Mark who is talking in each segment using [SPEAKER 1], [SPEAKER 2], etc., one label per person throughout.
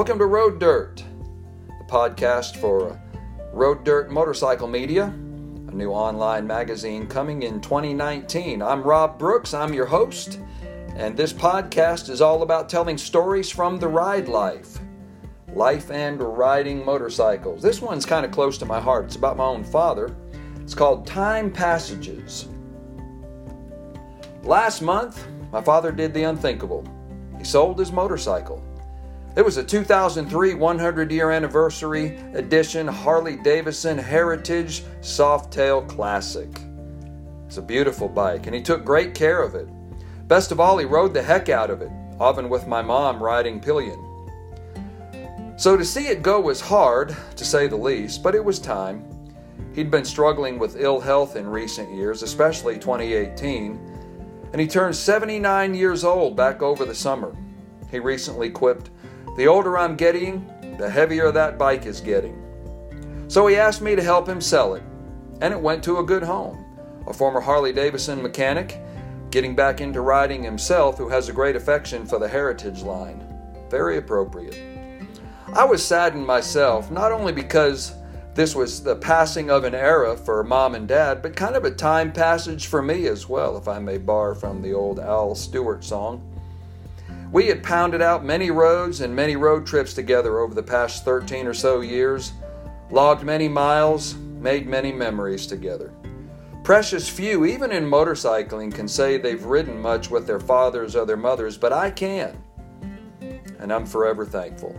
[SPEAKER 1] Welcome to Road Dirt, the podcast for Road Dirt Motorcycle Media, a new online magazine coming in 2019. I'm Rob Brooks, I'm your host, and this podcast is all about telling stories from the ride life. Life and riding motorcycles. This one's kind of close to my heart. It's about my own father. It's called Time Passages. Last month, my father did the unthinkable. He sold his motorcycle. It was a 2003 100 year anniversary edition Harley Davidson Heritage Softail Classic. It's a beautiful bike, and he took great care of it. Best of all, he rode the heck out of it, often with my mom riding pillion. So to see it go was hard, to say the least, but it was time. He'd been struggling with ill health in recent years, especially 2018, and he turned 79 years old back over the summer. He recently quipped, The older I'm getting, the heavier that bike is getting. So he asked me to help him sell it, and it went to a good home. A former Harley Davidson mechanic, getting back into riding himself, who has a great affection for the Heritage line. Very appropriate. I was saddened myself, not only because this was the passing of an era for mom and dad, but kind of a time passage for me as well, if I may borrow from the old Al Stewart song. We had pounded out many roads and many road trips together over the past 13 or so years, logged many miles, made many memories together. Precious few, even in motorcycling, can say they've ridden much with their fathers or their mothers, but I can. And I'm forever thankful.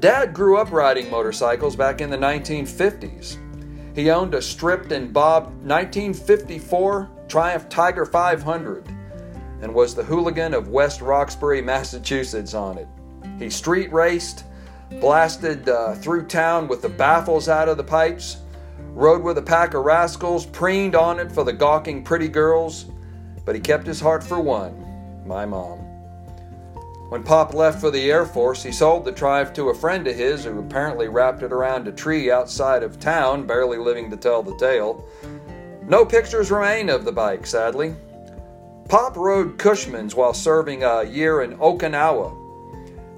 [SPEAKER 1] Dad grew up riding motorcycles back in the 1950s. He owned a stripped and bobbed 1954 Triumph Tiger 500 and was the hooligan of West Roxbury, Massachusetts on it. He street raced, blasted uh, through town with the baffles out of the pipes, rode with a pack of rascals, preened on it for the gawking pretty girls, but he kept his heart for one my mom. When Pop left for the Air Force, he sold the Triumph to a friend of his who apparently wrapped it around a tree outside of town, barely living to tell the tale. No pictures remain of the bike, sadly. Pop rode Cushman's while serving a year in Okinawa.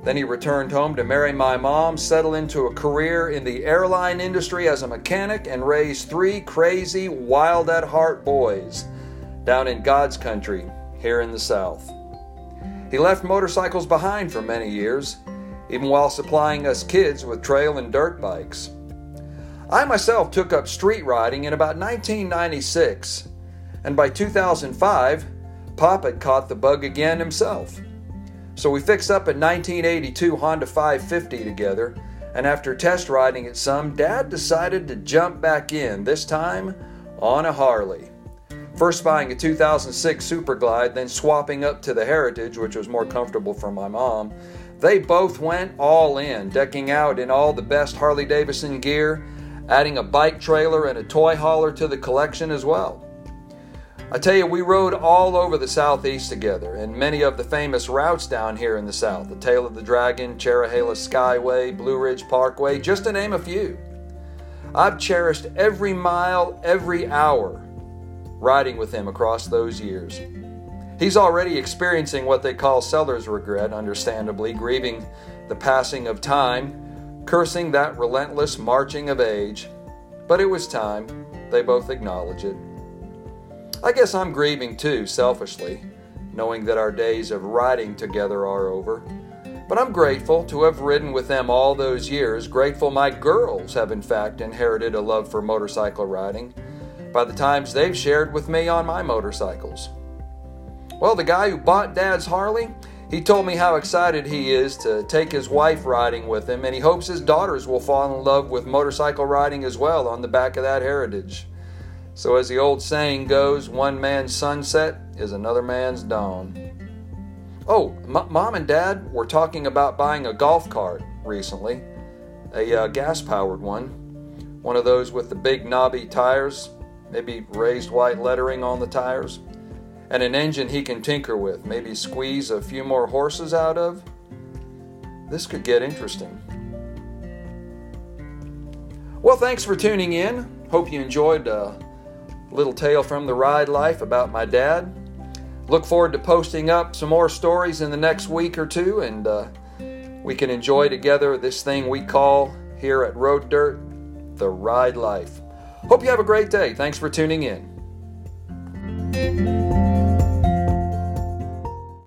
[SPEAKER 1] Then he returned home to marry my mom, settle into a career in the airline industry as a mechanic, and raise three crazy, wild at heart boys down in God's country here in the South. He left motorcycles behind for many years, even while supplying us kids with trail and dirt bikes. I myself took up street riding in about 1996, and by 2005, Pop had caught the bug again himself. So we fixed up a 1982 Honda 550 together, and after test riding it some, Dad decided to jump back in, this time on a Harley. First buying a 2006 Super Glide, then swapping up to the Heritage, which was more comfortable for my mom. They both went all in, decking out in all the best Harley Davidson gear, adding a bike trailer and a toy hauler to the collection as well. I tell you, we rode all over the southeast together, and many of the famous routes down here in the south the Tail of the Dragon, Cherohala Skyway, Blue Ridge Parkway, just to name a few. I've cherished every mile, every hour riding with him across those years. He's already experiencing what they call seller's regret, understandably, grieving the passing of time, cursing that relentless marching of age. But it was time. They both acknowledge it. I guess I'm grieving too, selfishly, knowing that our days of riding together are over. But I'm grateful to have ridden with them all those years, grateful my girls have in fact inherited a love for motorcycle riding by the times they've shared with me on my motorcycles. Well, the guy who bought Dad's Harley, he told me how excited he is to take his wife riding with him, and he hopes his daughters will fall in love with motorcycle riding as well on the back of that heritage. So, as the old saying goes, one man's sunset is another man's dawn. Oh, m- mom and dad were talking about buying a golf cart recently, a uh, gas powered one, one of those with the big knobby tires, maybe raised white lettering on the tires, and an engine he can tinker with, maybe squeeze a few more horses out of. This could get interesting. Well, thanks for tuning in. Hope you enjoyed a little tale from the ride life about my dad. Look forward to posting up some more stories in the next week or two, and uh, we can enjoy together this thing we call here at Road Dirt the ride life. Hope you have a great day. Thanks for tuning in.